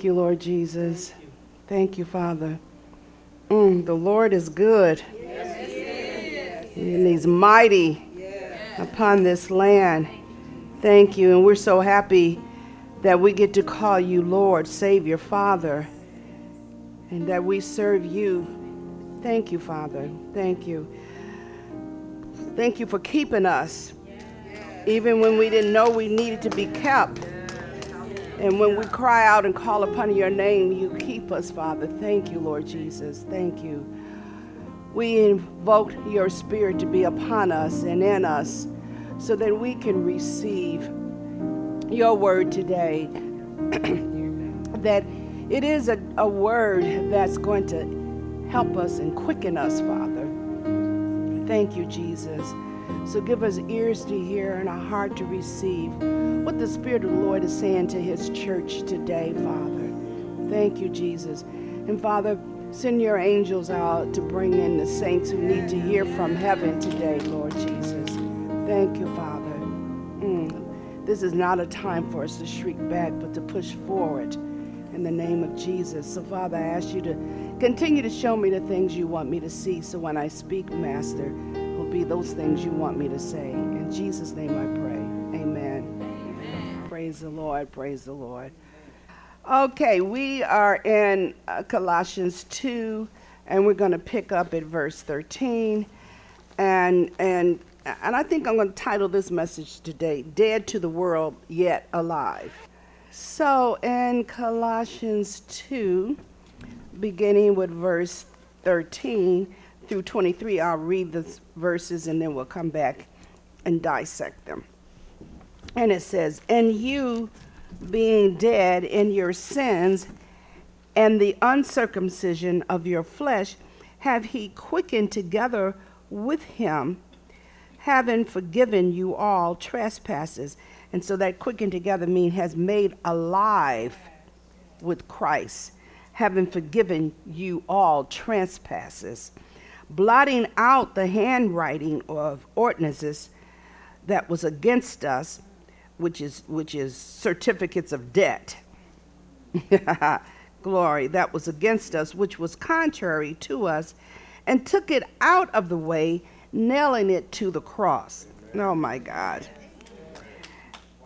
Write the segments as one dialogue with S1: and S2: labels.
S1: Thank you, Lord Jesus. Thank you, Father. Mm, the Lord is good. Yes, and He's mighty yes. upon this land. Thank you. And we're so happy that we get to call you Lord, Savior, Father, and that we serve you. Thank you, Father. Thank you. Thank you for keeping us, even when we didn't know we needed to be kept. And when we cry out and call upon your name, you keep us, Father. Thank you, Lord Jesus. Thank you. We invoke your spirit to be upon us and in us so that we can receive your word today. that it is a, a word that's going to help us and quicken us, Father. Thank you, Jesus. So give us ears to hear and a heart to receive what the Spirit of the Lord is saying to his church today, Father. Thank you, Jesus. And Father, Send your angels out to bring in the saints who need to hear from heaven today, Lord Jesus. Thank you, Father. Mm. This is not a time for us to shriek back, but to push forward in the name of Jesus. So, Father, I ask you to continue to show me the things you want me to see. So when I speak, Master, be those things you want me to say. In Jesus' name I pray. Amen. Amen. Praise the Lord. Praise the Lord. Okay, we are in uh, Colossians 2, and we're going to pick up at verse 13. And, and, and I think I'm going to title this message today Dead to the World, Yet Alive. So in Colossians 2, beginning with verse 13 through 23, I'll read the verses and then we'll come back and dissect them. And it says, And you being dead in your sins and the uncircumcision of your flesh, have he quickened together with him, having forgiven you all trespasses. And so that quickened together means has made alive with Christ, having forgiven you all trespasses, blotting out the handwriting of ordinances that was against us which is which is certificates of debt. Glory, that was against us, which was contrary to us, and took it out of the way, nailing it to the cross. Oh my God.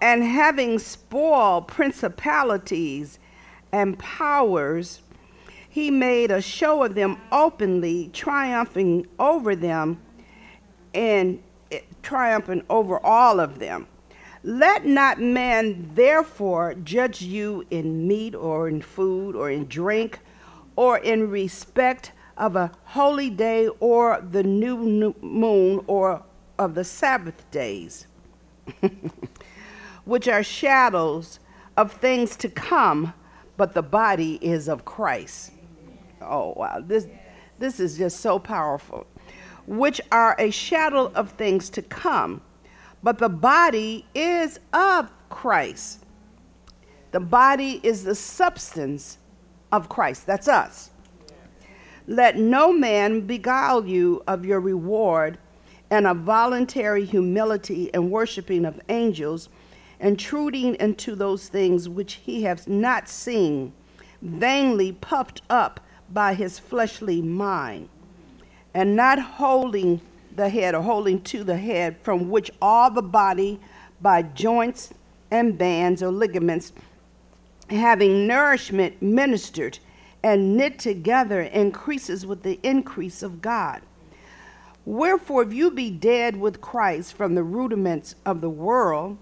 S1: And having spoiled principalities and powers, he made a show of them openly, triumphing over them and eh, triumphing over all of them. Let not man therefore judge you in meat or in food or in drink or in respect of a holy day or the new moon or of the Sabbath days, which are shadows of things to come, but the body is of Christ. Oh, wow. This, this is just so powerful. Which are a shadow of things to come but the body is of Christ. The body is the substance of Christ. That's us. Let no man beguile you of your reward and of voluntary humility and worshiping of angels, intruding into those things which he has not seen, vainly puffed up by his fleshly mind, and not holding the head or holding to the head, from which all the body by joints and bands or ligaments, having nourishment ministered and knit together, increases with the increase of God. Wherefore, if you be dead with Christ from the rudiments of the world,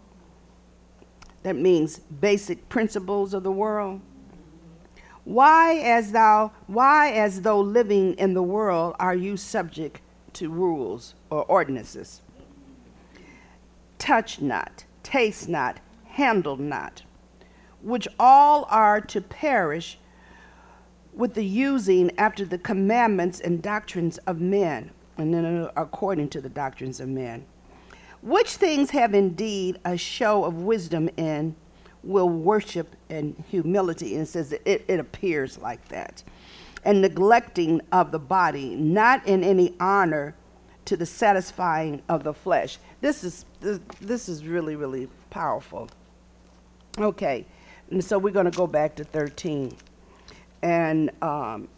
S1: that means basic principles of the world. Why as thou why as though living in the world are you subject to rules or ordinances. Touch not, taste not, handle not, which all are to perish with the using after the commandments and doctrines of men, and then according to the doctrines of men. Which things have indeed a show of wisdom in, will worship and humility. And says it, it appears like that and neglecting of the body, not in any honor to the satisfying of the flesh. This is this, this is really really powerful. Okay. And so we're going to go back to 13. And um,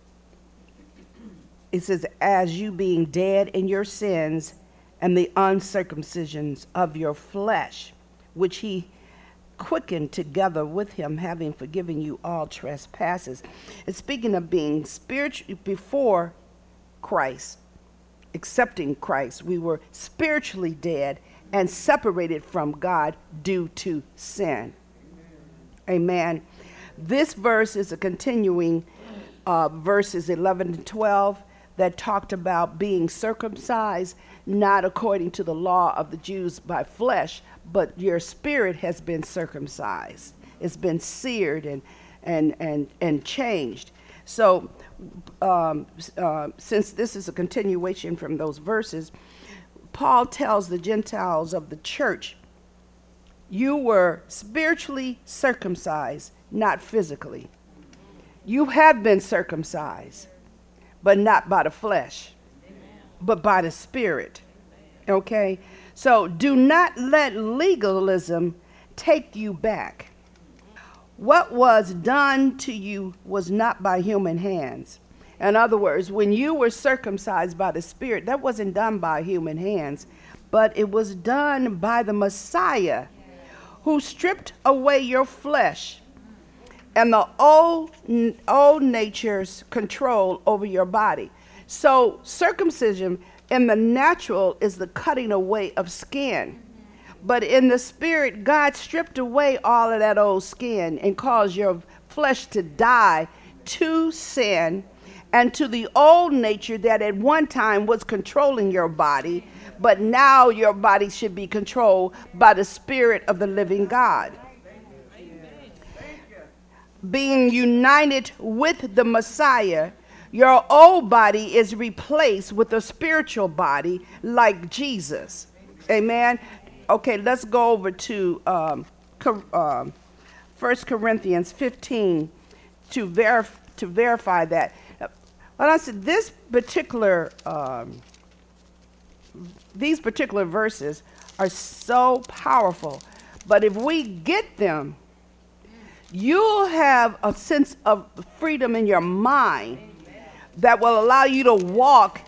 S1: it says, As you being dead in your sins and the uncircumcisions of your flesh, which he quickened together with him, having forgiven you all trespasses. And speaking of being spiritual before Christ, accepting Christ, we were spiritually dead and separated from God due to sin. Amen. This verse is a continuing uh, verses 11 to 12 that talked about being circumcised, not according to the law of the Jews by flesh, but your spirit has been circumcised. It's been seared and, and, and, and changed. So, um, uh, since this is a continuation from those verses, Paul tells the Gentiles of the church, You were spiritually circumcised, not physically. You have been circumcised, but not by the flesh, but by the spirit. Okay? So do not let legalism take you back. What was done to you was not by human hands. In other words, when you were circumcised by the Spirit, that wasn't done by human hands, but it was done by the Messiah who stripped away your flesh and the old, old nature's control over your body. So, circumcision in the natural is the cutting away of skin. But in the spirit, God stripped away all of that old skin and caused your flesh to die to sin and to the old nature that at one time was controlling your body, but now your body should be controlled by the Spirit of the living God. Being united with the Messiah your old body is replaced with a spiritual body like Jesus. Amen. Okay, let's go over to um, um, 1 Corinthians 15 to, verif- to verify that. But I said this particular, um, these particular verses are so powerful. But if we get them, you'll have a sense of freedom in your mind that will allow you to walk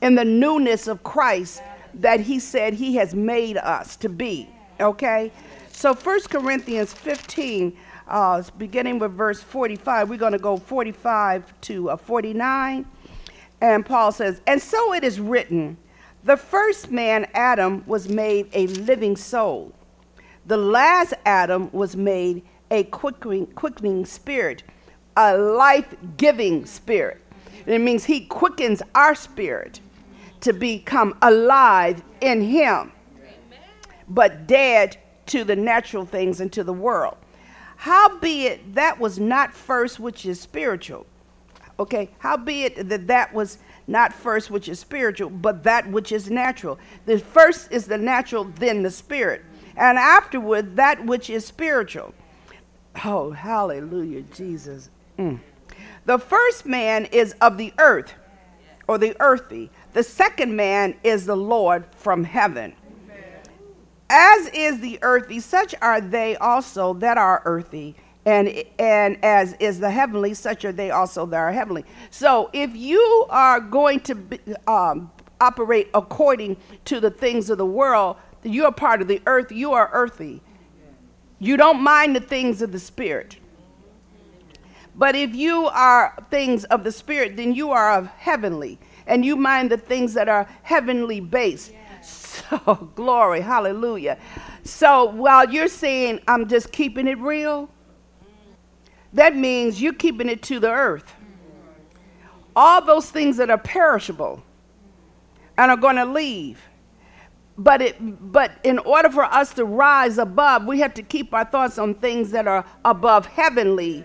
S1: in the newness of Christ that he said he has made us to be. Okay? So 1 Corinthians 15, uh, beginning with verse 45, we're going to go 45 to uh, 49. And Paul says, And so it is written, the first man, Adam, was made a living soul. The last Adam was made a quickening, quickening spirit, a life giving spirit. It means He quickens our spirit to become alive in Him, but dead to the natural things and to the world. Howbeit that was not first which is spiritual. Okay, howbeit that that was not first which is spiritual, but that which is natural. The first is the natural, then the spirit. And afterward, that which is spiritual. Oh, hallelujah, Jesus. Mm. The first man is of the earth or the earthy. The second man is the Lord from heaven. As is the earthy, such are they also that are earthy. And, and as is the heavenly, such are they also that are heavenly. So if you are going to be, um, operate according to the things of the world, you are part of the earth, you are earthy. You don't mind the things of the spirit. But if you are things of the Spirit, then you are of heavenly, and you mind the things that are heavenly based. Yes. So, glory, hallelujah. So, while you're saying, I'm just keeping it real, that means you're keeping it to the earth. All those things that are perishable and are going to leave. But, it, but in order for us to rise above, we have to keep our thoughts on things that are above heavenly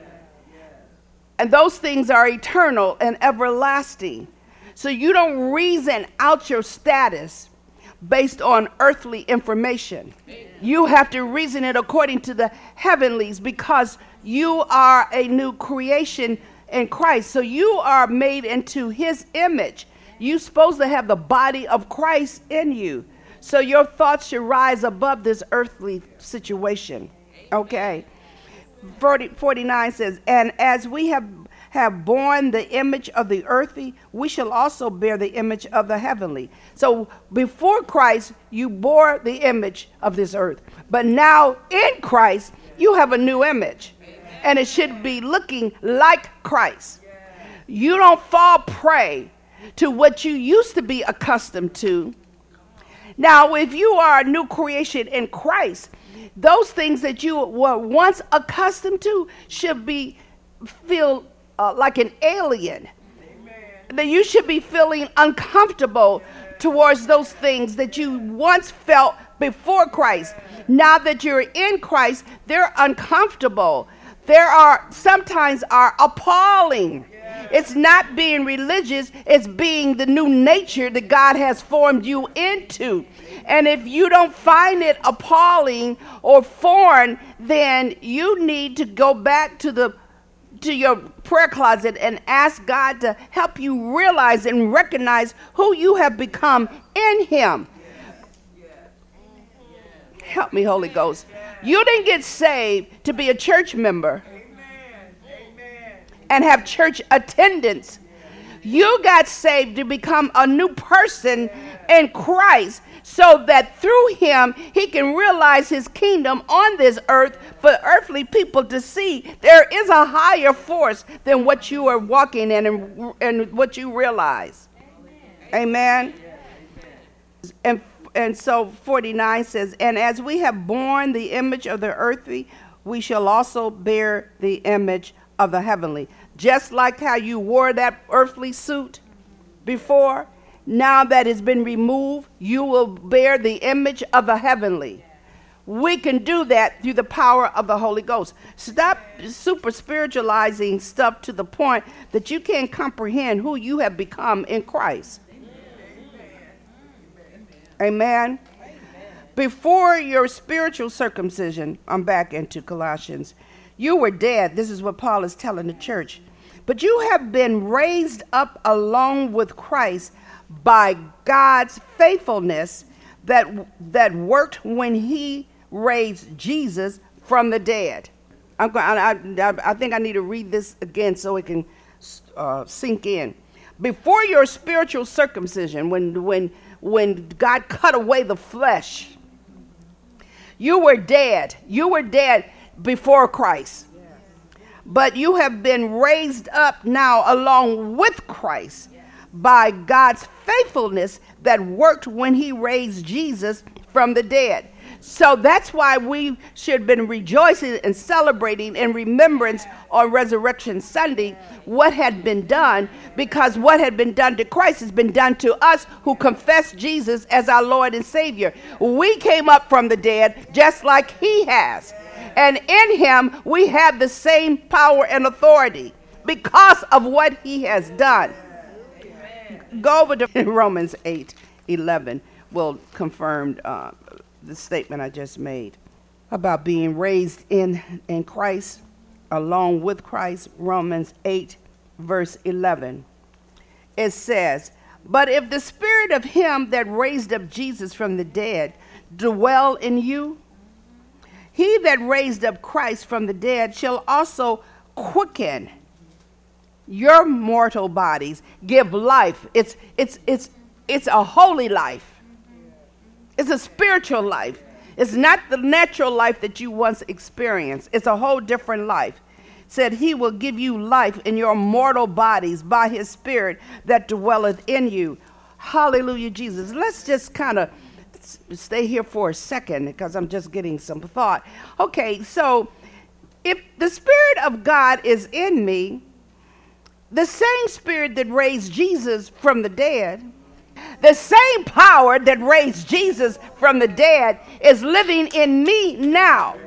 S1: and those things are eternal and everlasting. So you don't reason out your status based on earthly information. You have to reason it according to the heavenlies because you are a new creation in Christ. So you are made into his image. You're supposed to have the body of Christ in you. So your thoughts should rise above this earthly situation. Okay. 40, 49 says, And as we have, have borne the image of the earthly, we shall also bear the image of the heavenly. So before Christ, you bore the image of this earth. But now in Christ, you have a new image. And it should be looking like Christ. You don't fall prey to what you used to be accustomed to. Now, if you are a new creation in Christ, those things that you were once accustomed to should be feel uh, like an alien. Amen. That you should be feeling uncomfortable towards those things that you once felt before Christ. Now that you're in Christ, they're uncomfortable. There are sometimes are appalling. It's not being religious, it's being the new nature that God has formed you into. And if you don't find it appalling or foreign, then you need to go back to the to your prayer closet and ask God to help you realize and recognize who you have become in him. Help me, Holy Ghost. You didn't get saved to be a church member and have church attendance. You got saved to become a new person in Christ so that through him he can realize his kingdom on this earth for earthly people to see there is a higher force than what you are walking in and, and what you realize. Amen. And, and so 49 says, And as we have borne the image of the earthly, we shall also bear the image of the heavenly. Just like how you wore that earthly suit before, now that it's been removed, you will bear the image of the heavenly. We can do that through the power of the Holy Ghost. Stop super spiritualizing stuff to the point that you can't comprehend who you have become in Christ. Amen. Amen. Before your spiritual circumcision, I'm back into Colossians, you were dead. This is what Paul is telling the church. But you have been raised up along with Christ by God's faithfulness that, that worked when he raised Jesus from the dead. I'm going, I, I, I think I need to read this again so it can uh, sink in. Before your spiritual circumcision, when, when, when God cut away the flesh, you were dead. You were dead before Christ. But you have been raised up now along with Christ by God's faithfulness that worked when he raised Jesus from the dead. So that's why we should have been rejoicing and celebrating in remembrance on Resurrection Sunday what had been done, because what had been done to Christ has been done to us who confess Jesus as our Lord and Savior. We came up from the dead just like He has. And in Him, we have the same power and authority because of what He has done go over to Romans 8 11 will confirm uh, the statement I just made about being raised in, in Christ along with Christ. Romans 8, verse 11. It says, But if the spirit of him that raised up Jesus from the dead dwell in you, he that raised up Christ from the dead shall also quicken your mortal bodies give life. It's it's it's it's a holy life. It's a spiritual life. It's not the natural life that you once experienced. It's a whole different life. Said he will give you life in your mortal bodies by his spirit that dwelleth in you. Hallelujah jesus. Let's just kind of stay here for a second because i'm just getting some thought okay so if the spirit of god is in me the same spirit that raised Jesus from the dead, the same power that raised Jesus from the dead is living in me now.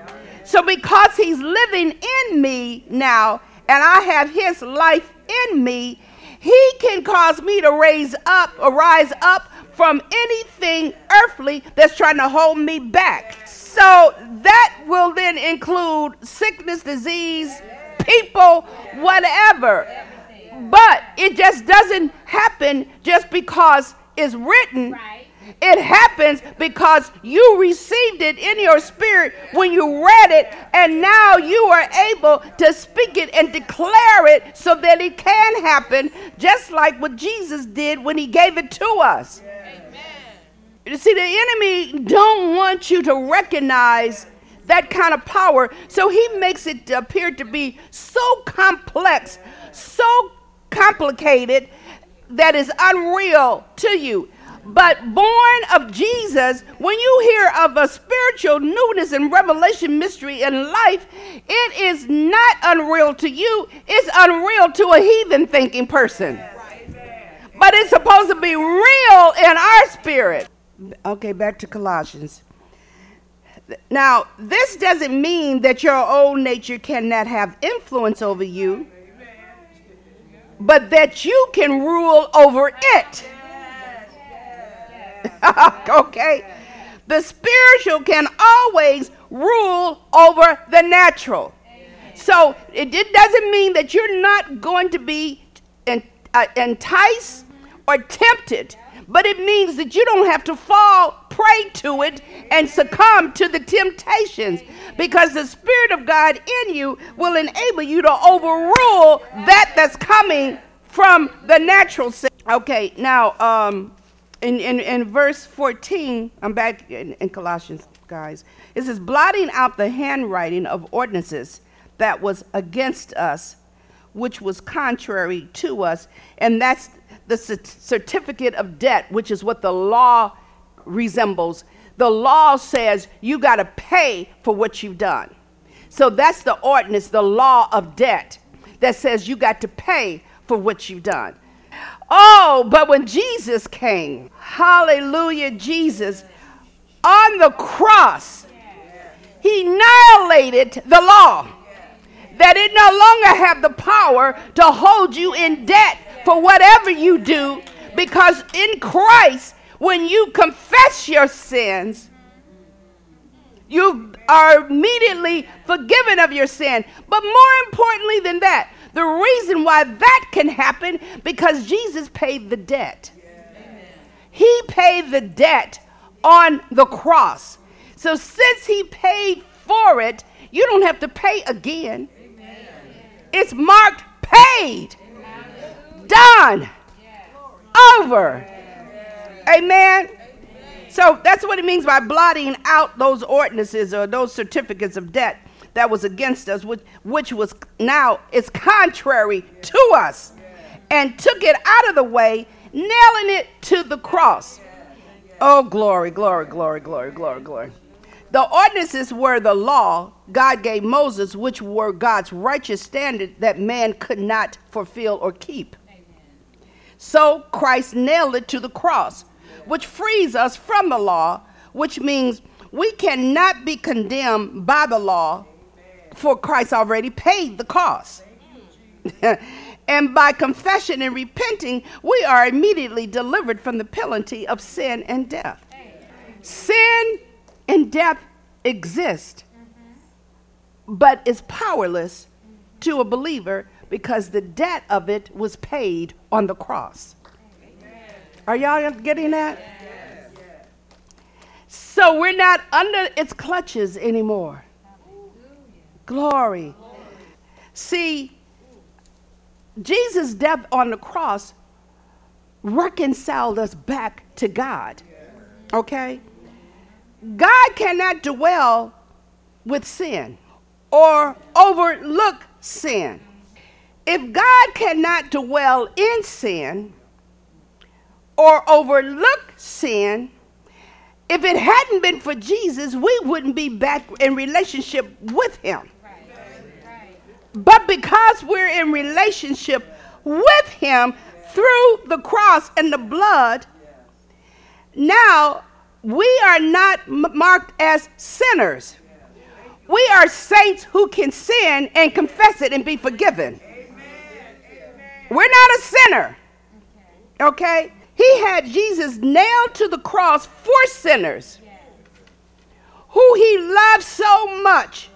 S1: So, because he's living in me now, and I have his life in me, he can cause me to raise up or rise up from anything earthly that's trying to hold me back. So that will then include sickness, disease, people, whatever. But it just doesn't happen just because it's written. It happens because you received it in your spirit when you read it, and now you are able to speak it and declare it so that it can happen, just like what Jesus did when he gave it to us. You see, the enemy don't want you to recognize that kind of power, so he makes it appear to be so complex, so complicated that is unreal to you. But born of Jesus, when you hear of a spiritual newness and revelation mystery in life, it is not unreal to you, it's unreal to a heathen thinking person. But it's supposed to be real in our spirit. Okay, back to Colossians. Now, this doesn't mean that your old nature cannot have influence over you, but that you can rule over it. okay? The spiritual can always rule over the natural. So it, it doesn't mean that you're not going to be uh, enticed or tempted but it means that you don't have to fall prey to it and succumb to the temptations because the Spirit of God in you will enable you to overrule that that's coming from the natural sense. Okay, now um, in, in, in verse 14, I'm back in, in Colossians, guys. It says, blotting out the handwriting of ordinances that was against us, which was contrary to us. And that's the certificate of debt, which is what the law resembles. The law says you got to pay for what you've done. So that's the ordinance, the law of debt, that says you got to pay for what you've done. Oh, but when Jesus came, hallelujah, Jesus, on the cross, he annihilated the law. That it no longer have the power to hold you in debt for whatever you do because in Christ, when you confess your sins, you are immediately forgiven of your sin. But more importantly than that, the reason why that can happen because Jesus paid the debt. He paid the debt on the cross. So since he paid for it, you don't have to pay again. It's marked paid done. Over. Amen. So that's what it means by blotting out those ordinances or those certificates of debt that was against us, which, which was now is contrary to us, and took it out of the way, nailing it to the cross. Oh, glory, glory, glory, glory, glory, glory. The ordinances were the law God gave Moses, which were God's righteous standard that man could not fulfill or keep. So Christ nailed it to the cross, which frees us from the law, which means we cannot be condemned by the law, for Christ already paid the cost. and by confession and repenting, we are immediately delivered from the penalty of sin and death. Sin and death exist, but is powerless to a believer because the debt of it was paid on the cross. Are y'all getting that? So we're not under its clutches anymore. Glory. See, Jesus' death on the cross reconciled us back to God. Okay? God cannot dwell with sin or overlook sin. If God cannot dwell in sin or overlook sin, if it hadn't been for Jesus, we wouldn't be back in relationship with Him. But because we're in relationship with Him through the cross and the blood, now we are not marked as sinners. We are saints who can sin and confess it and be forgiven. We're not a sinner. Okay? He had Jesus nailed to the cross for sinners who he loved so much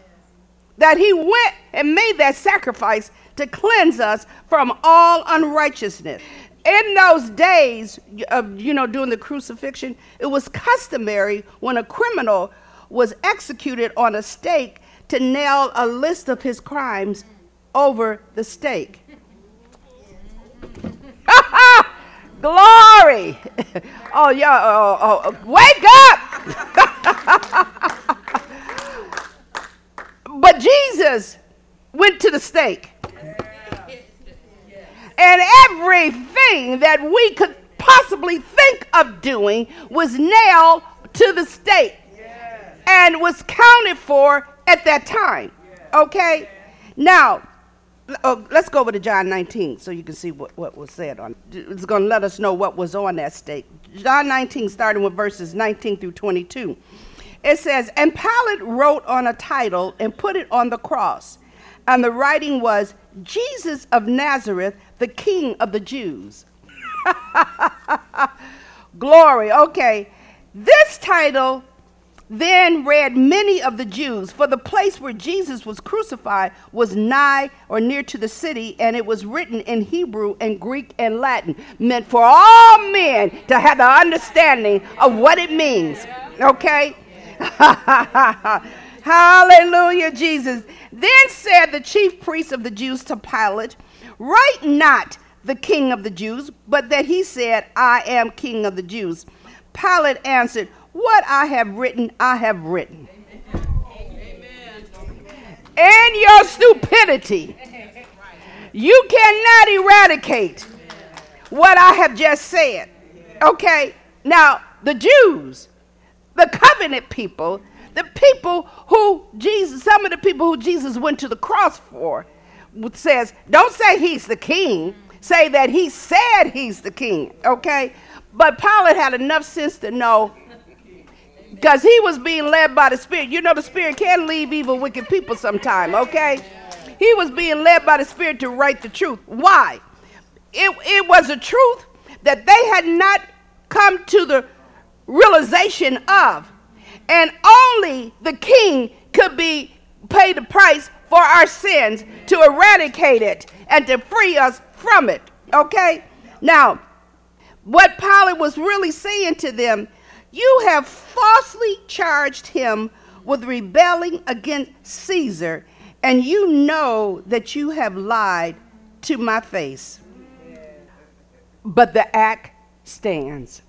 S1: that he went and made that sacrifice to cleanse us from all unrighteousness. In those days of, you know, during the crucifixion, it was customary when a criminal was executed on a stake to nail a list of his crimes over the stake. Glory! Oh, yeah. Oh, oh, oh. Wake up! but Jesus went to the stake. And everything that we could possibly think of doing was nailed to the stake and was counted for at that time. Okay? Now, oh, let's go over to John 19 so you can see what, what was said on It's going to let us know what was on that stake. John 19, starting with verses 19 through 22. It says, And Pilate wrote on a title and put it on the cross. And the writing was, Jesus of Nazareth, the King of the Jews. Glory. Okay. This title then read many of the Jews, for the place where Jesus was crucified was nigh or near to the city, and it was written in Hebrew and Greek and Latin, meant for all men to have the understanding of what it means. Okay? Hallelujah, Jesus. Then said the chief priests of the Jews to Pilate, Write not the king of the Jews, but that he said, I am king of the Jews. Pilate answered, what I have written, I have written. And your stupidity, you cannot eradicate what I have just said. Okay? Now, the Jews, the covenant people, the people who Jesus, some of the people who Jesus went to the cross for, says, don't say he's the king, say that he said he's the king, okay? But Pilate had enough sense to know because he was being led by the Spirit. You know, the Spirit can leave evil, wicked people sometime, okay? He was being led by the Spirit to write the truth. Why? It, it was a truth that they had not come to the realization of. And only the king could be paid the price for our sins to eradicate it and to free us from it. Okay? Now, what Pilate was really saying to them you have falsely charged him with rebelling against Caesar, and you know that you have lied to my face. But the act stands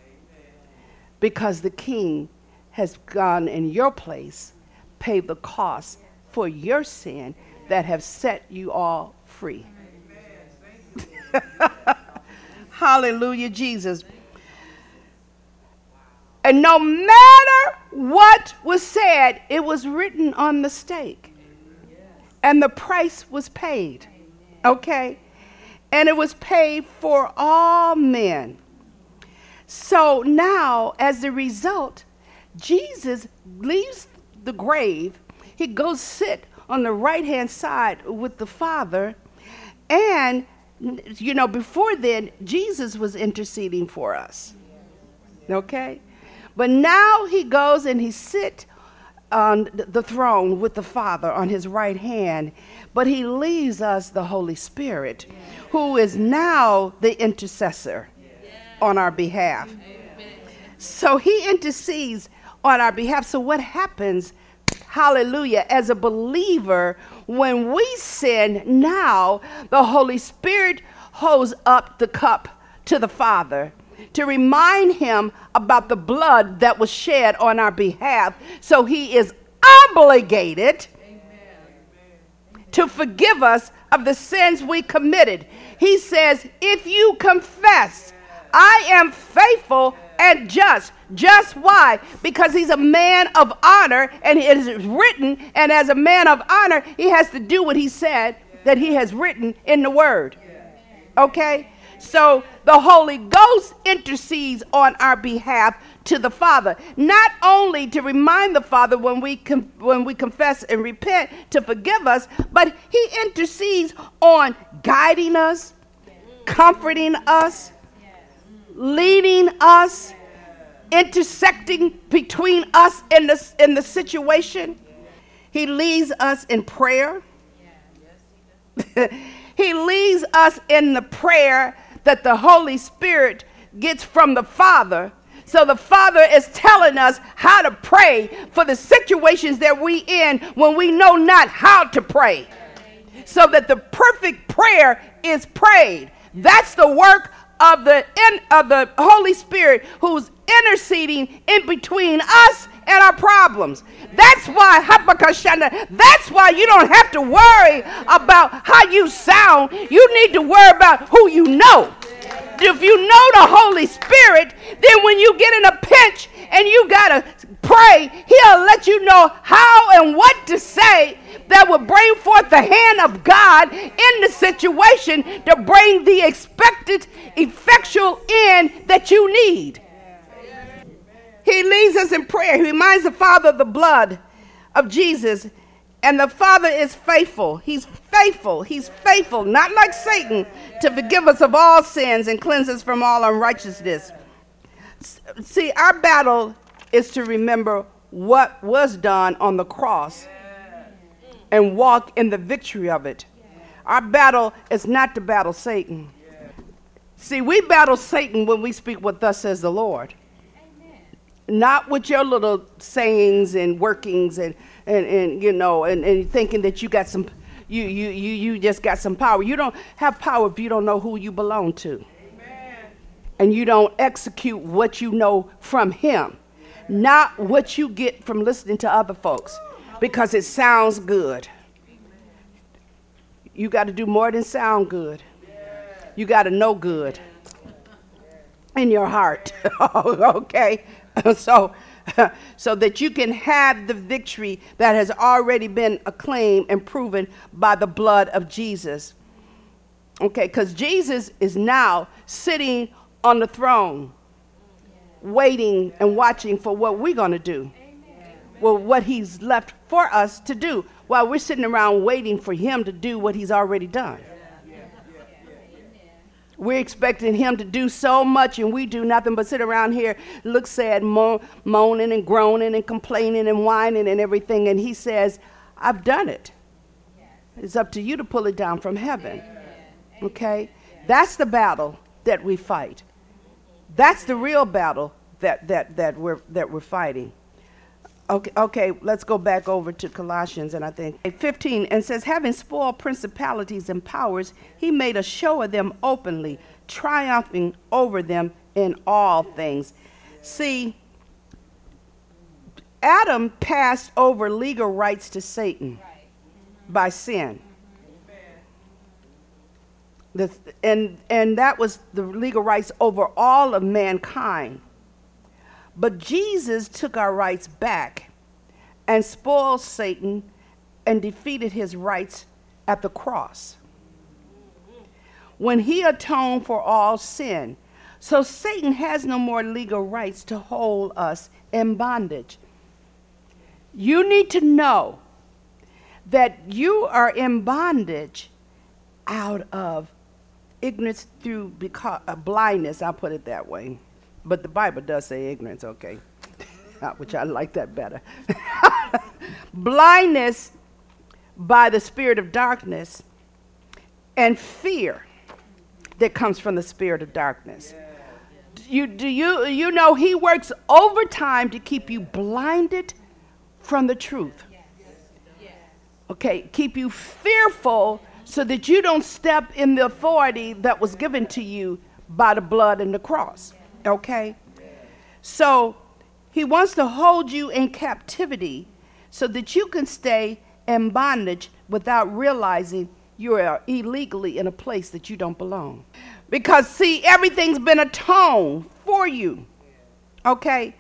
S1: because the king has gone in your place, paid the cost for your sin that have set you all free. Hallelujah, Jesus. And no matter what was said, it was written on the stake. And the price was paid. Okay? And it was paid for all men. So now, as a result, Jesus leaves the grave. He goes sit on the right hand side with the Father. And, you know, before then, Jesus was interceding for us. Okay? But now he goes and he sits on the throne with the Father on his right hand, but he leaves us the Holy Spirit, who is now the intercessor on our behalf. So he intercedes on our behalf. So, what happens, hallelujah, as a believer, when we sin now, the Holy Spirit holds up the cup to the Father to remind him about the blood that was shed on our behalf. So he is obligated to forgive us of the sins we committed. He says, If you confess, I am faithful and just. Just why? Because he's a man of honor and it is written, and as a man of honor, he has to do what he said that he has written in the word. Okay? So the Holy Ghost intercedes on our behalf to the Father, not only to remind the Father when we com- when we confess and repent to forgive us, but He intercedes on guiding us, comforting us, leading us, intersecting between us in the in the situation. He leads us in prayer. he leads us in the prayer that the Holy Spirit gets from the Father. So the Father is telling us how to pray for the situations that we in when we know not how to pray. So that the perfect prayer is prayed. That's the work of the in, of the Holy Spirit who's interceding in between us and our problems. That's why that's why you don't have to worry about how you sound. You need to worry about who you know. If you know the Holy Spirit, then when you get in a pinch and you got to pray, He'll let you know how and what to say that will bring forth the hand of God in the situation to bring the expected effectual end that you need. He leads us in prayer. He reminds the Father of the blood of Jesus. And the Father is faithful. He's faithful. He's faithful, not like Satan, to forgive us of all sins and cleanse us from all unrighteousness. See, our battle is to remember what was done on the cross and walk in the victory of it. Our battle is not to battle Satan. See, we battle Satan when we speak what thus says the Lord. Not with your little sayings and workings and, and, and you know, and, and thinking that you got some, you, you, you, you just got some power. You don't have power if you don't know who you belong to. Amen. And you don't execute what you know from Him, not what you get from listening to other folks because it sounds good. You got to do more than sound good. You got to know good in your heart. okay? so so that you can have the victory that has already been acclaimed and proven by the blood of Jesus. Okay, cuz Jesus is now sitting on the throne waiting and watching for what we're going to do well, what he's left for us to do while we're sitting around waiting for him to do what he's already done. We're expecting him to do so much, and we do nothing but sit around here, look sad, mo- moaning and groaning and complaining and whining and everything. And he says, I've done it. It's up to you to pull it down from heaven. Okay? That's the battle that we fight. That's the real battle that, that, that, we're, that we're fighting. Okay, okay, let's go back over to Colossians, and I think 15, and says, Having spoiled principalities and powers, he made a show of them openly, triumphing over them in all things. See, Adam passed over legal rights to Satan by sin. The, and, and that was the legal rights over all of mankind. But Jesus took our rights back and spoiled Satan and defeated his rights at the cross. When he atoned for all sin. So Satan has no more legal rights to hold us in bondage. You need to know that you are in bondage out of ignorance through because, uh, blindness, I'll put it that way. But the Bible does say ignorance, okay? Which I like that better. Blindness by the spirit of darkness and fear that comes from the spirit of darkness. You, do you, you know he works overtime to keep you blinded from the truth. Okay, keep you fearful so that you don't step in the authority that was given to you by the blood and the cross. Okay? So he wants to hold you in captivity so that you can stay in bondage without realizing you're illegally in a place that you don't belong. Because, see, everything's been atoned for you. Okay?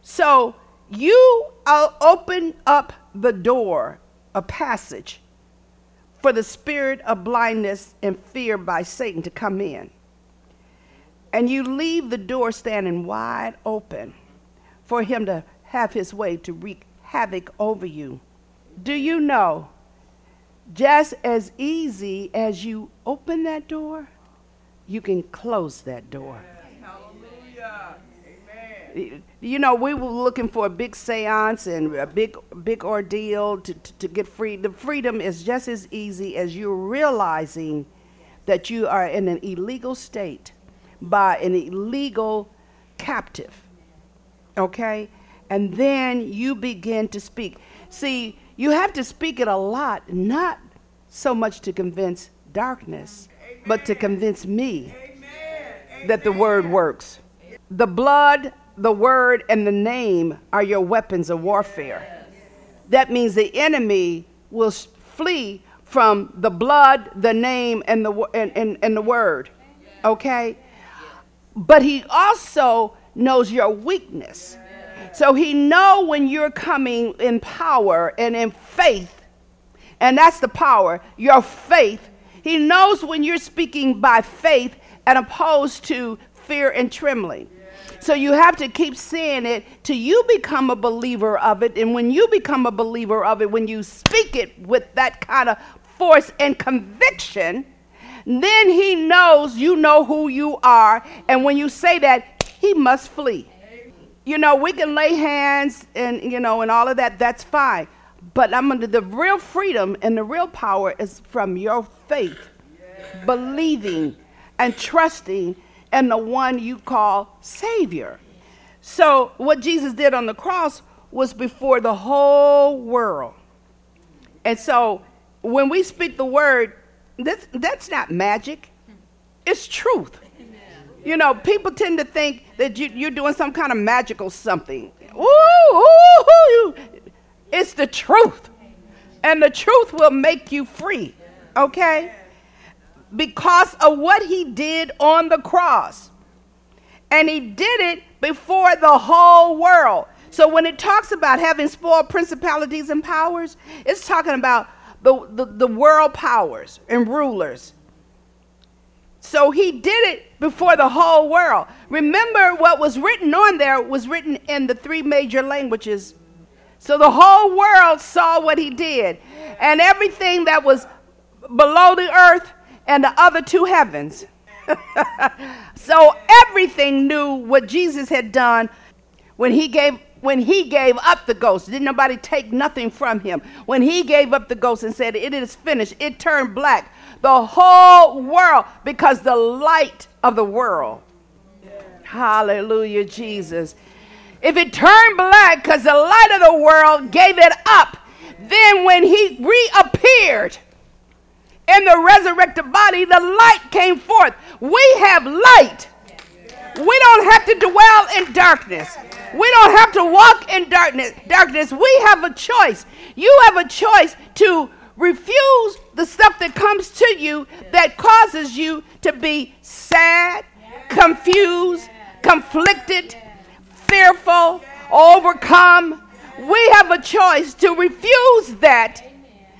S1: So you uh, open up the door, a passage, for the spirit of blindness and fear by Satan to come in and you leave the door standing wide open for him to have his way to wreak havoc over you. Do you know, just as easy as you open that door, you can close that door. Hallelujah. Amen. You know, we were looking for a big seance and a big, big ordeal to, to, to get free. The freedom is just as easy as you're realizing that you are in an illegal state by an illegal captive. Okay? And then you begin to speak. See, you have to speak it a lot, not so much to convince darkness, Amen. but to convince me Amen. that the word works. The blood, the word, and the name are your weapons of warfare. That means the enemy will flee from the blood, the name, and the, and, and, and the word. Okay? But he also knows your weakness. So he know when you're coming in power and in faith. And that's the power, your faith. He knows when you're speaking by faith and opposed to fear and trembling. So you have to keep saying it till you become a believer of it. And when you become a believer of it, when you speak it with that kind of force and conviction, then he knows you know who you are. And when you say that, he must flee. You know, we can lay hands and, you know, and all of that, that's fine. But I'm under the real freedom and the real power is from your faith, believing and trusting in the one you call Savior. So, what Jesus did on the cross was before the whole world. And so, when we speak the word, this, that's not magic, it's truth. You know, people tend to think that you, are doing some kind of magical something. Ooh, ooh, it's the truth. And the truth will make you free, okay? Because of what he did on the cross. And he did it before the whole world. So when it talks about having spoiled principalities and powers, it's talking about the, the, the world powers and rulers. So he did it before the whole world. Remember, what was written on there was written in the three major languages. So the whole world saw what he did. And everything that was below the earth and the other two heavens. so everything knew what Jesus had done when he gave when he gave up the ghost, didn't nobody take nothing from him. When he gave up the ghost and said, It is finished, it turned black. The whole world, because the light of the world. Hallelujah, Jesus. If it turned black because the light of the world gave it up, then when he reappeared in the resurrected body, the light came forth. We have light. We don't have to dwell in darkness. We don't have to walk in darkness. Darkness. We have a choice. You have a choice to refuse the stuff that comes to you that causes you to be sad, confused, conflicted, fearful, overcome. We have a choice to refuse that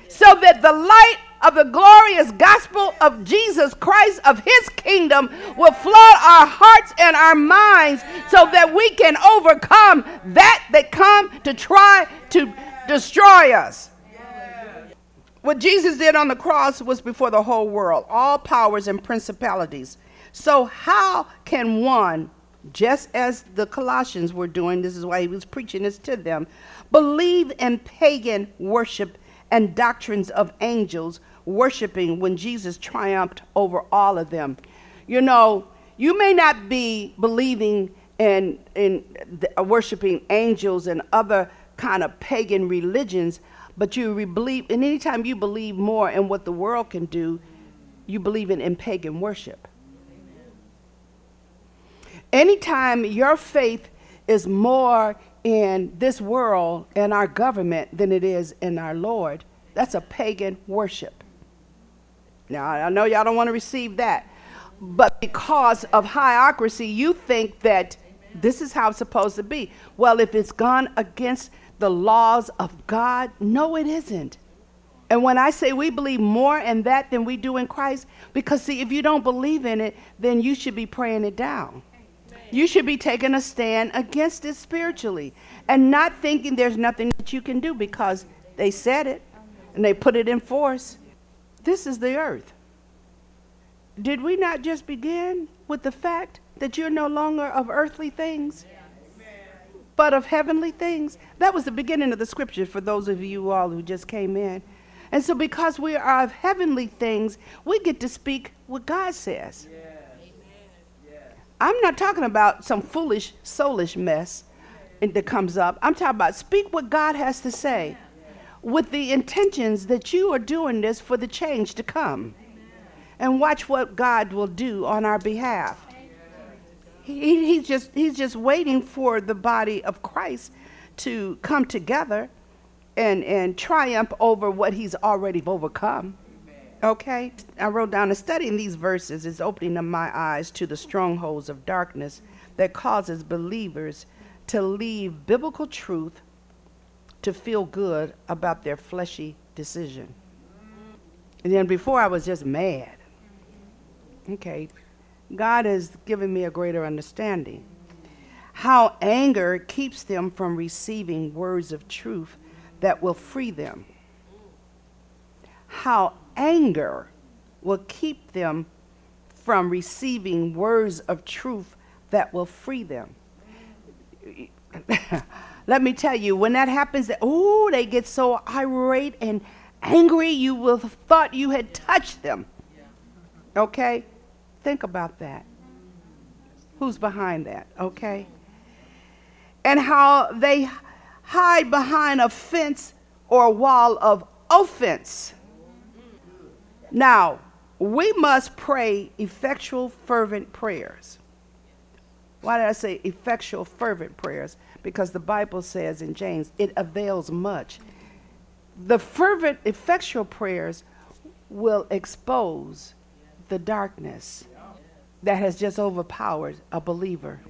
S1: so that the light of the glorious gospel of Jesus Christ, of his kingdom, will flood our hearts and our minds so that we can overcome that that come to try to destroy us. What Jesus did on the cross was before the whole world, all powers and principalities. So, how can one, just as the Colossians were doing, this is why he was preaching this to them, believe in pagan worship and doctrines of angels worshiping when Jesus triumphed over all of them. You know, you may not be believing in, in the, uh, worshiping angels and other kind of pagan religions, but you re- believe, and anytime you believe more in what the world can do, you believe in, in pagan worship. Anytime your faith is more in this world and our government than it is in our Lord, that's a pagan worship. Now, I know y'all don't want to receive that, but because of hierarchy, you think that this is how it's supposed to be. Well, if it's gone against the laws of God, no, it isn't. And when I say we believe more in that than we do in Christ, because see, if you don't believe in it, then you should be praying it down. You should be taking a stand against it spiritually and not thinking there's nothing that you can do because they said it and they put it in force. This is the earth. Did we not just begin with the fact that you're no longer of earthly things, but of heavenly things? That was the beginning of the scripture for those of you all who just came in. And so, because we are of heavenly things, we get to speak what God says. I'm not talking about some foolish, soulish mess that comes up. I'm talking about speak what God has to say with the intentions that you are doing this for the change to come. And watch what God will do on our behalf. He, he's, just, he's just waiting for the body of Christ to come together and, and triumph over what he's already overcome. Okay? I wrote down, studying these verses is opening up my eyes to the strongholds of darkness that causes believers to leave biblical truth to feel good about their fleshy decision. And then before I was just mad. Okay. God has given me a greater understanding. How anger keeps them from receiving words of truth that will free them. How anger will keep them from receiving words of truth that will free them. Let me tell you, when that happens, oh, they get so irate and angry, you will have thought you had touched them. Okay? Think about that. Who's behind that? Okay? And how they hide behind a fence or a wall of offense. Now, we must pray effectual, fervent prayers. Why did I say effectual, fervent prayers? Because the Bible says in James, it avails much. The fervent, effectual prayers will expose the darkness that has just overpowered a believer.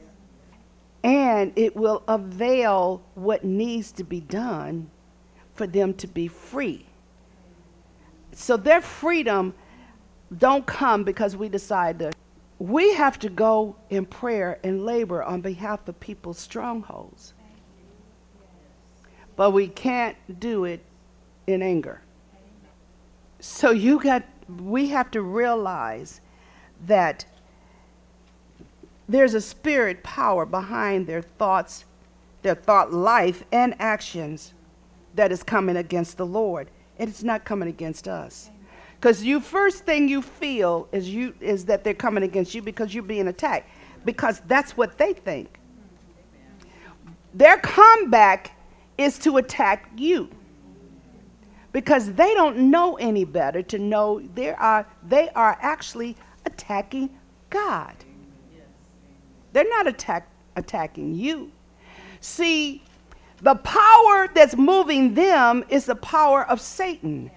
S1: And it will avail what needs to be done for them to be free. So their freedom don't come because we decide to. We have to go in prayer and labor on behalf of people's strongholds. But we can't do it in anger. So you got we have to realize that there's a spirit power behind their thoughts, their thought life and actions that is coming against the Lord. And it's not coming against us. Because you first thing you feel is you is that they're coming against you because you're being attacked. Because that's what they think. Their comeback is to attack you. Because they don't know any better to know they are they are actually attacking God. They're not attack, attacking you. See, the power that's moving them is the power of Satan.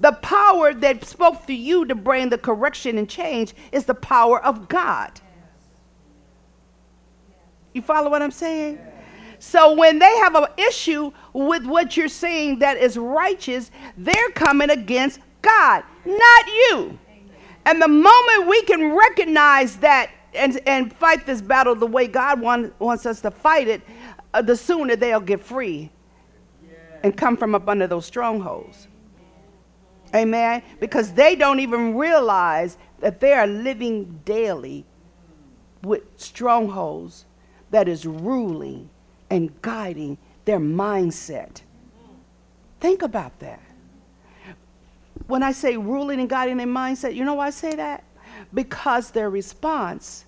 S1: The power that spoke to you to bring the correction and change is the power of God. You follow what I'm saying? So when they have an issue with what you're saying that is righteous, they're coming against God, not you. And the moment we can recognize that and, and fight this battle the way God want, wants us to fight it, uh, the sooner they'll get free and come from up under those strongholds. Amen. Because they don't even realize that they are living daily with strongholds that is ruling and guiding their mindset. Think about that. When I say ruling and guiding their mindset, you know why I say that? Because their response,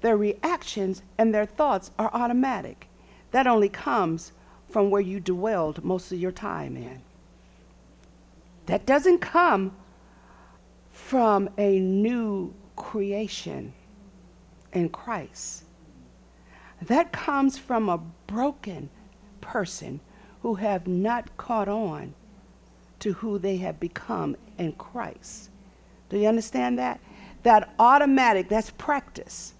S1: their reactions, and their thoughts are automatic. That only comes from where you dwelled most of your time in. That doesn't come from a new creation in Christ. That comes from a broken person who have not caught on to who they have become in Christ. Do you understand that? That automatic, that's practice.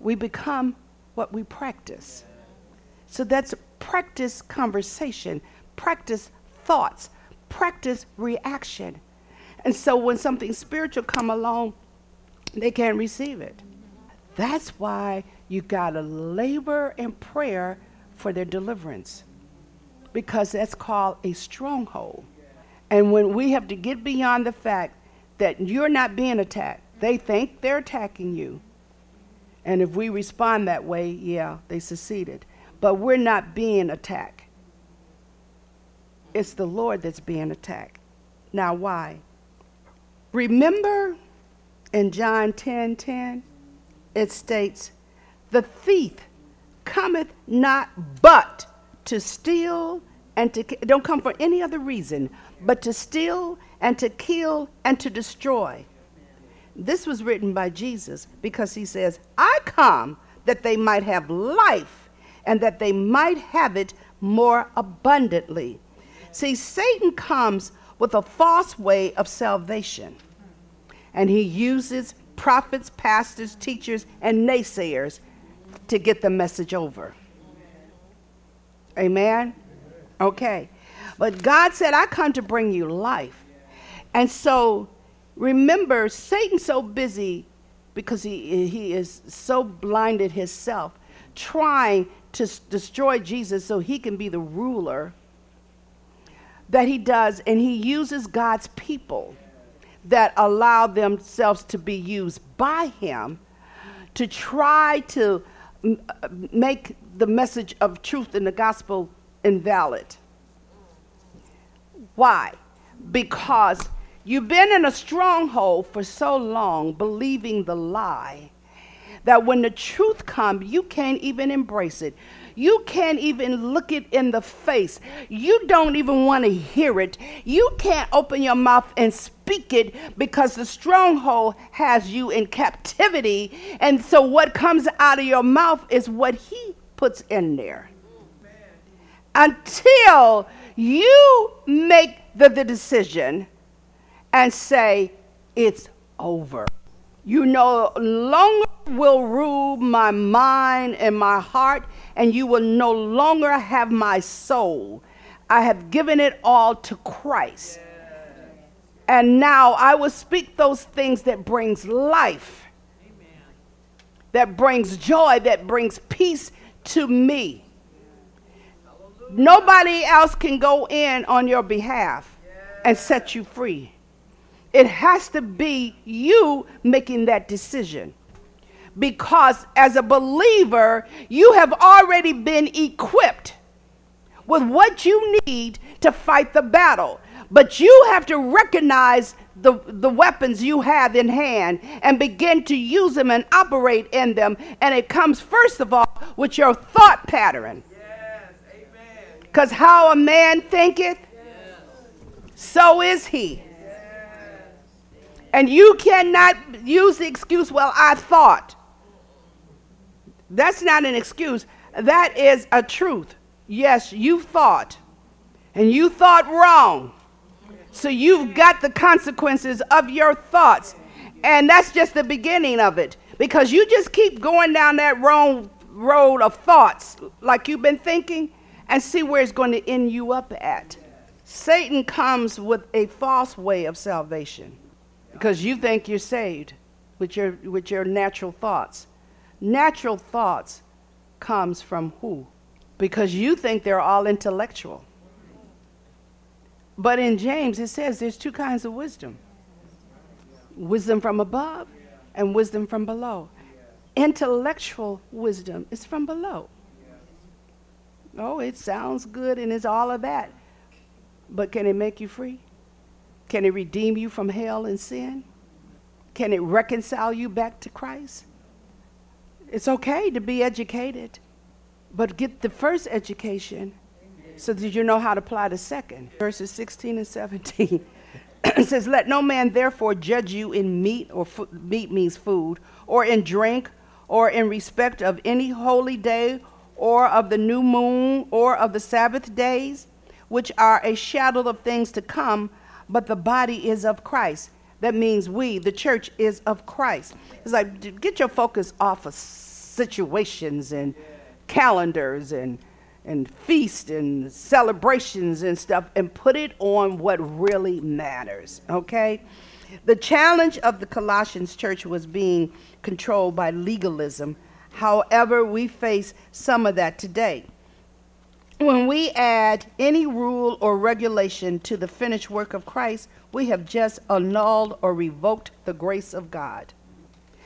S1: We become what we practice. So that's practice conversation, practice thoughts, practice reaction. And so when something spiritual come along, they can't receive it. That's why you got to labor in prayer for their deliverance because that's called a stronghold. And when we have to get beyond the fact that you're not being attacked, they think they're attacking you. And if we respond that way, yeah, they succeeded but we're not being attacked. It's the Lord that's being attacked. Now, why? Remember in John 10 10, it states, The thief cometh not but to steal and to don't come for any other reason but to steal and to kill and to destroy. This was written by Jesus because he says, I come that they might have life and that they might have it more abundantly. See, Satan comes with a false way of salvation, and he uses prophets, pastors, teachers, and naysayers to get the message over. Amen? Okay. But God said, I come to bring you life. And so remember, Satan's so busy because he, he is so blinded himself, trying to destroy Jesus so he can be the ruler that he does, and he uses God's people that allow themselves to be used by him to try to uh, make the message of truth in the gospel invalid. Why? Because you've been in a stronghold for so long, believing the lie, that when the truth comes, you can't even embrace it. You can't even look it in the face. You don't even want to hear it. You can't open your mouth and speak it because the stronghold has you in captivity. And so what comes out of your mouth is what he puts in there. Until you make the, the decision and say, it's over. You no longer will rule my mind and my heart, and you will no longer have my soul. I have given it all to Christ. And now I will speak those things that brings life, Amen. that brings joy, that brings peace to me. Nobody else can go in on your behalf and set you free. It has to be you making that decision. Because as a believer, you have already been equipped with what you need to fight the battle. But you have to recognize the, the weapons you have in hand and begin to use them and operate in them. And it comes, first of all, with your thought pattern. Because yes, how a man thinketh, yes. so is he. And you cannot use the excuse, well, I thought. That's not an excuse. That is a truth. Yes, you thought. And you thought wrong. So you've got the consequences of your thoughts. And that's just the beginning of it. Because you just keep going down that wrong road of thoughts like you've been thinking and see where it's going to end you up at. Satan comes with a false way of salvation because you think you're saved with your, with your natural thoughts. Natural thoughts comes from who? Because you think they're all intellectual. But in James, it says there's two kinds of wisdom wisdom from above and wisdom from below. Intellectual wisdom is from below. Oh, it sounds good and it's all of that. But can it make you free? Can it redeem you from hell and sin? Can it reconcile you back to Christ? It's okay to be educated, but get the first education so that you know how to apply the second. Verses 16 and 17. it says, Let no man therefore judge you in meat, or meat means food, or in drink, or in respect of any holy day, or of the new moon, or of the Sabbath days, which are a shadow of things to come, but the body is of Christ. That means we, the church, is of Christ. It's like get your focus off of situations and calendars and and feasts and celebrations and stuff and put it on what really matters. Okay? The challenge of the Colossians church was being controlled by legalism. However, we face some of that today. When we add any rule or regulation to the finished work of Christ, we have just annulled or revoked the grace of God.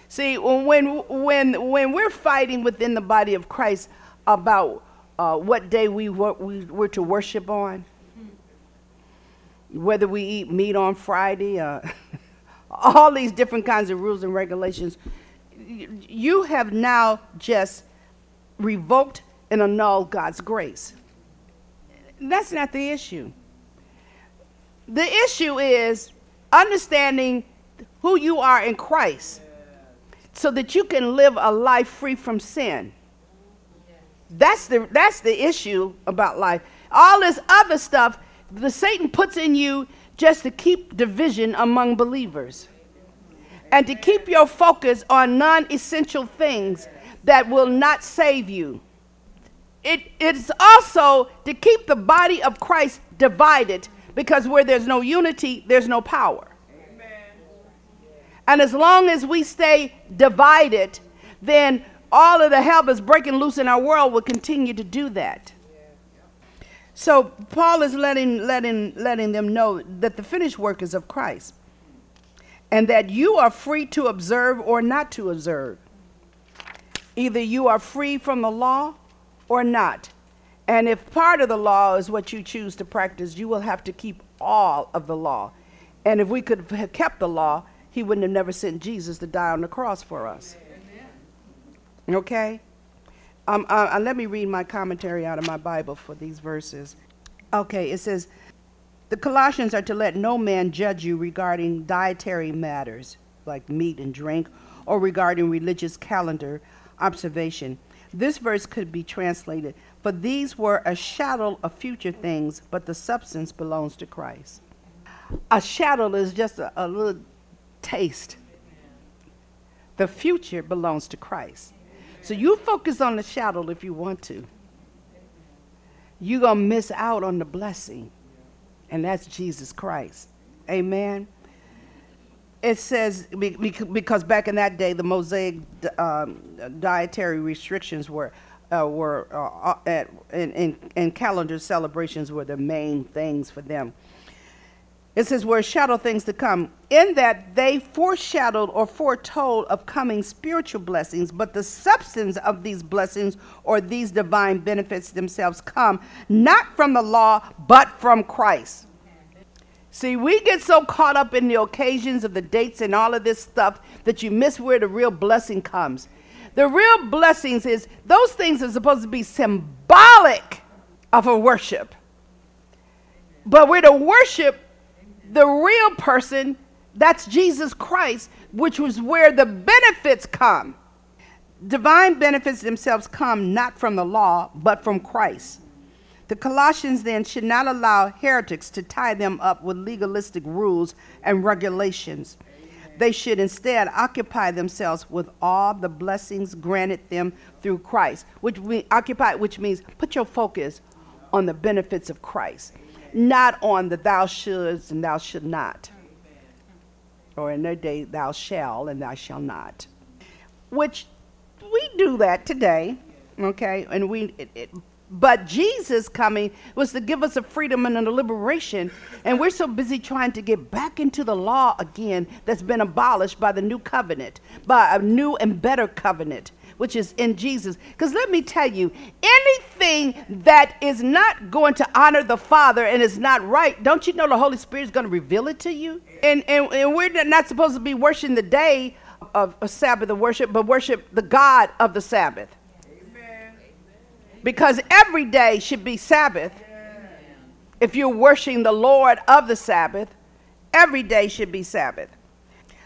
S1: See, when, when, when we're fighting within the body of Christ about uh, what day we were, we were to worship on, whether we eat meat on Friday, uh, all these different kinds of rules and regulations, you have now just revoked and annulled God's grace. That's not the issue. The issue is understanding who you are in Christ so that you can live a life free from sin. That's the, that's the issue about life. All this other stuff, the Satan puts in you just to keep division among believers and to keep your focus on non essential things that will not save you. It, it's also to keep the body of Christ divided because where there's no unity, there's no power. And as long as we stay divided, then all of the hell that's breaking loose in our world will continue to do that. So Paul is letting, letting, letting them know that the finished work is of Christ and that you are free to observe or not to observe. Either you are free from the law or not. And if part of the law is what you choose to practice, you will have to keep all of the law. And if we could have kept the law, he wouldn't have never sent Jesus to die on the cross for us. Okay? Um, uh, uh, let me read my commentary out of my Bible for these verses. Okay, it says, The Colossians are to let no man judge you regarding dietary matters, like meat and drink, or regarding religious calendar observation. This verse could be translated, For these were a shadow of future things, but the substance belongs to Christ. A shadow is just a, a little taste. The future belongs to Christ. So you focus on the shadow if you want to. You're going to miss out on the blessing, and that's Jesus Christ. Amen. It says, because back in that day, the Mosaic um, dietary restrictions were. Uh, were uh, at, in, in, in calendar celebrations were the main things for them. It says, were shadow things to come, in that they foreshadowed or foretold of coming spiritual blessings, but the substance of these blessings or these divine benefits themselves come not from the law, but from Christ. See, we get so caught up in the occasions of the dates and all of this stuff that you miss where the real blessing comes. The real blessings is those things are supposed to be symbolic of a worship. But we're to worship the real person, that's Jesus Christ, which was where the benefits come. Divine benefits themselves come not from the law, but from Christ. The Colossians then should not allow heretics to tie them up with legalistic rules and regulations. They should instead occupy themselves with all the blessings granted them through Christ, which we occupy, which means put your focus on the benefits of Christ not on the thou shouldst and thou should not. Or in their day, thou shall and thou shall not. Which we do that today, okay? And we, it, it, but Jesus coming was to give us a freedom and a liberation. And we're so busy trying to get back into the law again that's been abolished by the new covenant, by a new and better covenant which is in Jesus. Because let me tell you, anything that is not going to honor the Father and is not right, don't you know the Holy Spirit is going to reveal it to you? And, and, and we're not supposed to be worshiping the day of a Sabbath of worship, but worship the God of the Sabbath. Because every day should be Sabbath. If you're worshiping the Lord of the Sabbath, every day should be Sabbath.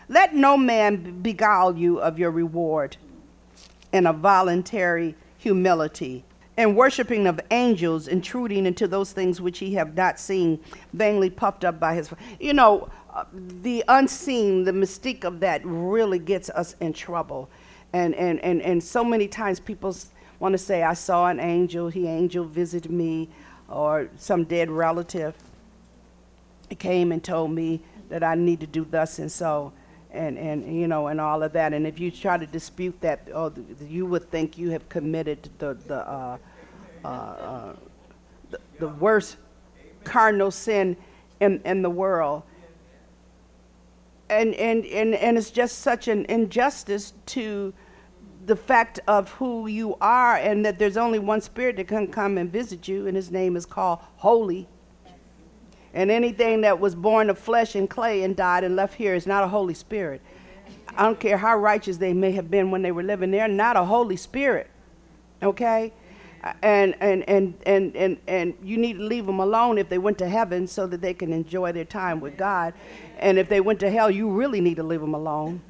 S1: Let no man beguile you of your reward in a voluntary humility, and worshiping of angels, intruding into those things which he have not seen, vainly puffed up by his. You know, uh, the unseen, the mystique of that really gets us in trouble. And, and, and, and so many times people want to say, I saw an angel, he angel visited me, or some dead relative came and told me that I need to do thus and so and, and you know and all of that. And if you try to dispute that oh, you would think you have committed the the, uh, uh, uh, the, the, worst cardinal sin in, in the world. And, and, and, and it's just such an injustice to the fact of who you are and that there's only one spirit that can come and visit you and his name is called holy And anything that was born of flesh and clay and died and left here is not a Holy Spirit. I don't care how righteous they may have been when they were living there, not a Holy Spirit. Okay? And, and, and, and, and, and you need to leave them alone if they went to heaven so that they can enjoy their time with God. And if they went to hell, you really need to leave them alone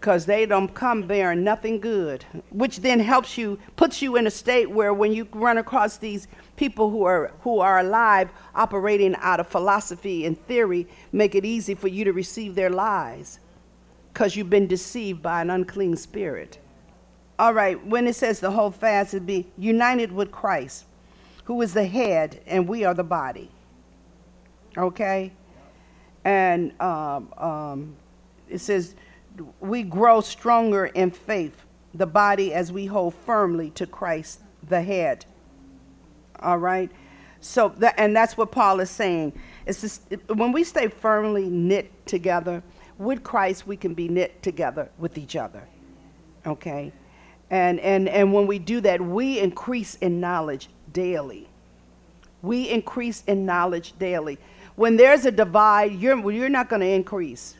S1: because they don't come bearing nothing good, which then helps you, puts you in a state where when you run across these people who are who are alive, operating out of philosophy and theory, make it easy for you to receive their lies, because you've been deceived by an unclean spirit. All right, when it says the whole fast, it be united with Christ, who is the head, and we are the body. Okay, and um, um, it says we grow stronger in faith, the body as we hold firmly to Christ, the head. All right? So, that, and that's what Paul is saying. It's just, when we stay firmly knit together with Christ, we can be knit together with each other. Okay? And, and, and when we do that, we increase in knowledge daily. We increase in knowledge daily. When there's a divide, you're, you're not going to increase.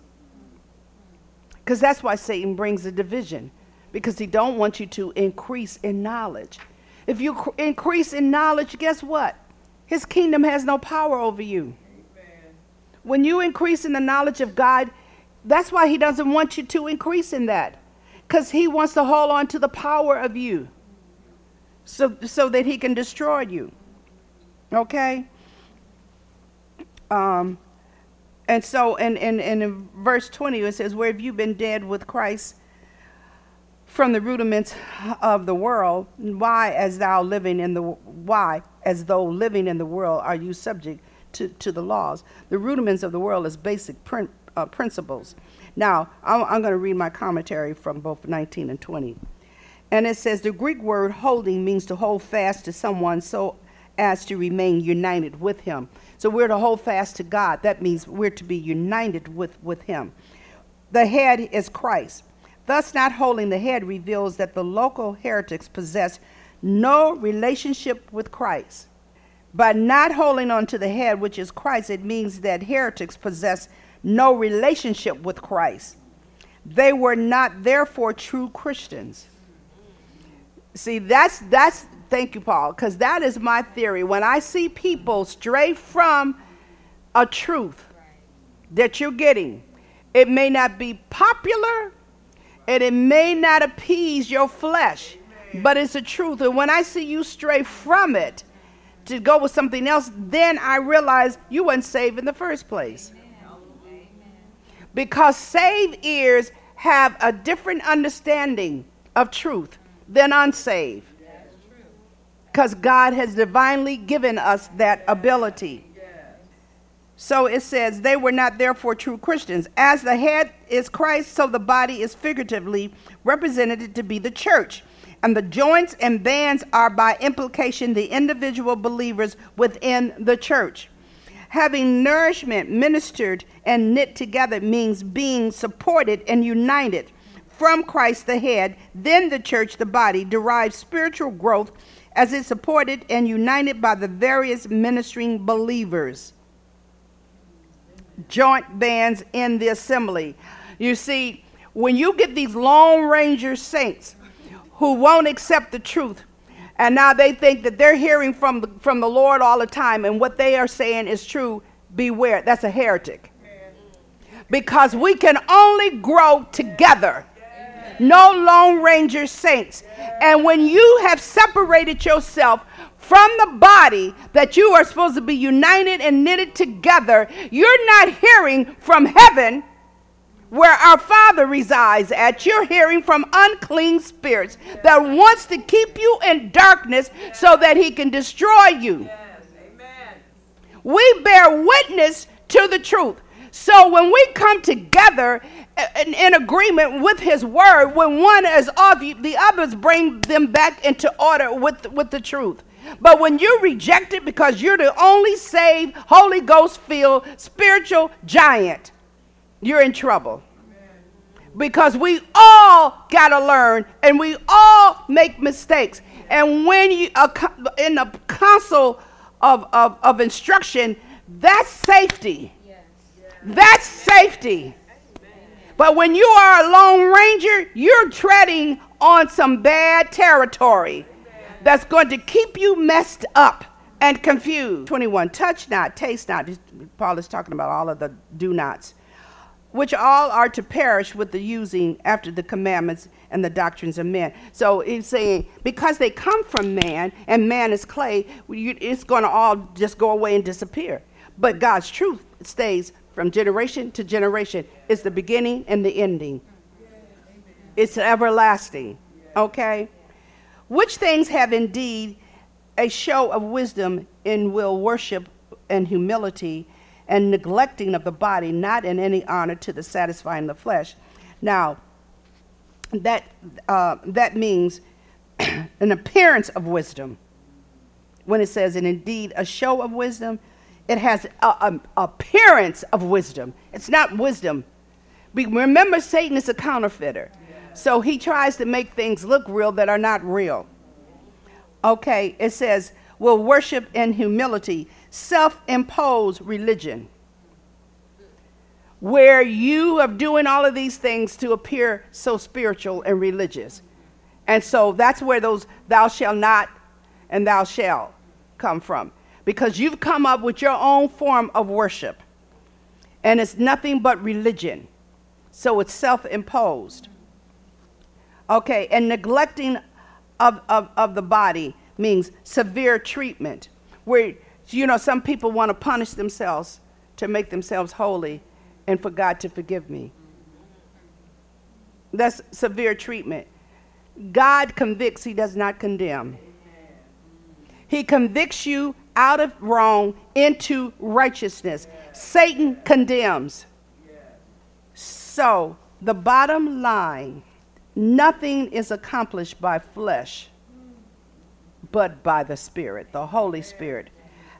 S1: Because that's why Satan brings the division, because he don't want you to increase in knowledge. If you cr- increase in knowledge, guess what? His kingdom has no power over you. Amen. When you increase in the knowledge of God, that's why he doesn't want you to increase in that. Because he wants to hold on to the power of you so, so that he can destroy you. Okay? Um, and so, and, and in verse 20, it says, Where have you been dead with Christ from the rudiments of the world? Why, as thou living in the why, as though living in the world, are you subject to, to the laws? The rudiments of the world is basic prin, uh, principles. Now, I'm, I'm going to read my commentary from both 19 and 20. And it says the Greek word holding means to hold fast to someone so as to remain united with him. So we're to hold fast to God. That means we're to be united with, with him. The head is Christ. Thus, not holding the head reveals that the local heretics possess no relationship with Christ. By not holding on to the head, which is Christ, it means that heretics possess no relationship with Christ. They were not, therefore, true Christians. See, that's, that's Thank you, Paul, because that is my theory. When I see people stray from a truth that you're getting, it may not be popular and it may not appease your flesh, but it's a truth. And when I see you stray from it to go with something else, then I realize you weren't saved in the first place. Because saved ears have a different understanding of truth than unsaved because God has divinely given us that ability. So it says, they were not therefore true Christians. As the head is Christ, so the body is figuratively represented to be the church. And the joints and bands are by implication the individual believers within the church. Having nourishment ministered and knit together means being supported and united from Christ the head, then the church, the body, derives spiritual growth as it's supported and united by the various ministering believers. Joint bands in the assembly. You see, when you get these Lone Ranger saints who won't accept the truth, and now they think that they're hearing from the, from the Lord all the time, and what they are saying is true, beware. That's a heretic. Because we can only grow together no Lone Ranger saints. And when you have separated yourself from the body that you are supposed to be united and knitted together, you're not hearing from heaven where our Father resides at. You're hearing from unclean spirits that wants to keep you in darkness so that he can destroy you. We bear witness to the truth. So when we come together in, in, agreement with his word, when one is off, the others bring them back into order with, with the truth. But when you reject it because you're the only saved, Holy Ghost filled spiritual giant, you're in trouble. Because we all got to learn and we all make mistakes. And when you, uh, in the council of, of, of instruction, That's safety. That's safety. But when you are a lone ranger, you're treading on some bad territory that's going to keep you messed up and confused. 21. Touch not, taste not. Paul is talking about all of the do nots, which all are to perish with the using after the commandments and the doctrines of men. So he's saying because they come from man and man is clay, it's going to all just go away and disappear. But God's truth stays from generation to generation. It's the beginning and the ending. It's everlasting. Okay? Which things have indeed a show of wisdom in will worship and humility and neglecting of the body, not in any honor to the satisfying the flesh. Now, that, uh, that means an appearance of wisdom. When it says, and indeed a show of wisdom, it has an appearance of wisdom. It's not wisdom. Remember, Satan is a counterfeiter. So he tries to make things look real that are not real. Okay, it says, will worship in humility, self imposed religion, where you are doing all of these things to appear so spiritual and religious. And so that's where those thou shall not and thou shall come from because you've come up with your own form of worship. And it's nothing but religion. So it's self imposed. Okay, and neglecting of, of, of the body means severe treatment, where, you know, some people want to punish themselves to make themselves holy and for God to forgive me. That's severe treatment. God convicts, He does not condemn. He convicts you out of wrong into righteousness. Satan condemns. So, the bottom line nothing is accomplished by flesh, but by the Spirit, the Holy Spirit.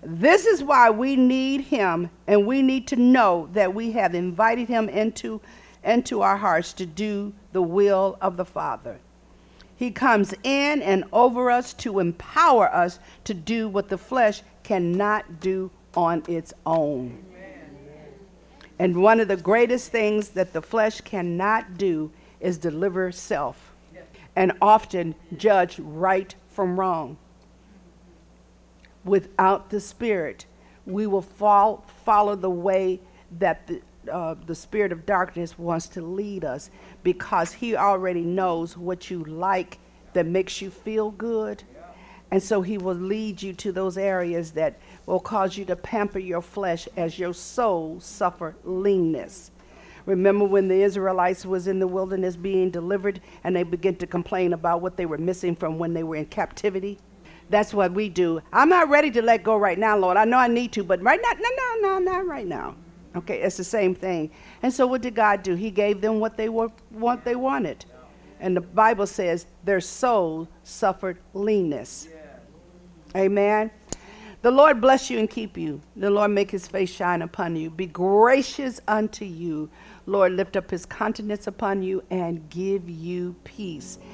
S1: This is why we need Him, and we need to know that we have invited Him into, into our hearts to do the will of the Father. He comes in and over us to empower us to do what the flesh cannot do on its own. And one of the greatest things that the flesh cannot do is deliver self and often judge right from wrong. Without the Spirit, we will fall, follow the way that the, uh, the spirit of darkness wants to lead us because he already knows what you like that makes you feel good. And so he will lead you to those areas that will cause you to pamper your flesh as your soul suffer leanness. Remember when the Israelites was in the wilderness being delivered and they began to complain about what they were missing from when they were in captivity? That's what we do. I'm not ready to let go right now, Lord. I know I need to, but right now, no, no, no, not right now. Okay, it's the same thing. And so what did God do? He gave them what they were what they wanted. And the Bible says their soul suffered leanness. Amen. The Lord bless you and keep you. The Lord make his face shine upon you. Be gracious unto you. Lord lift up his countenance upon you and give you peace.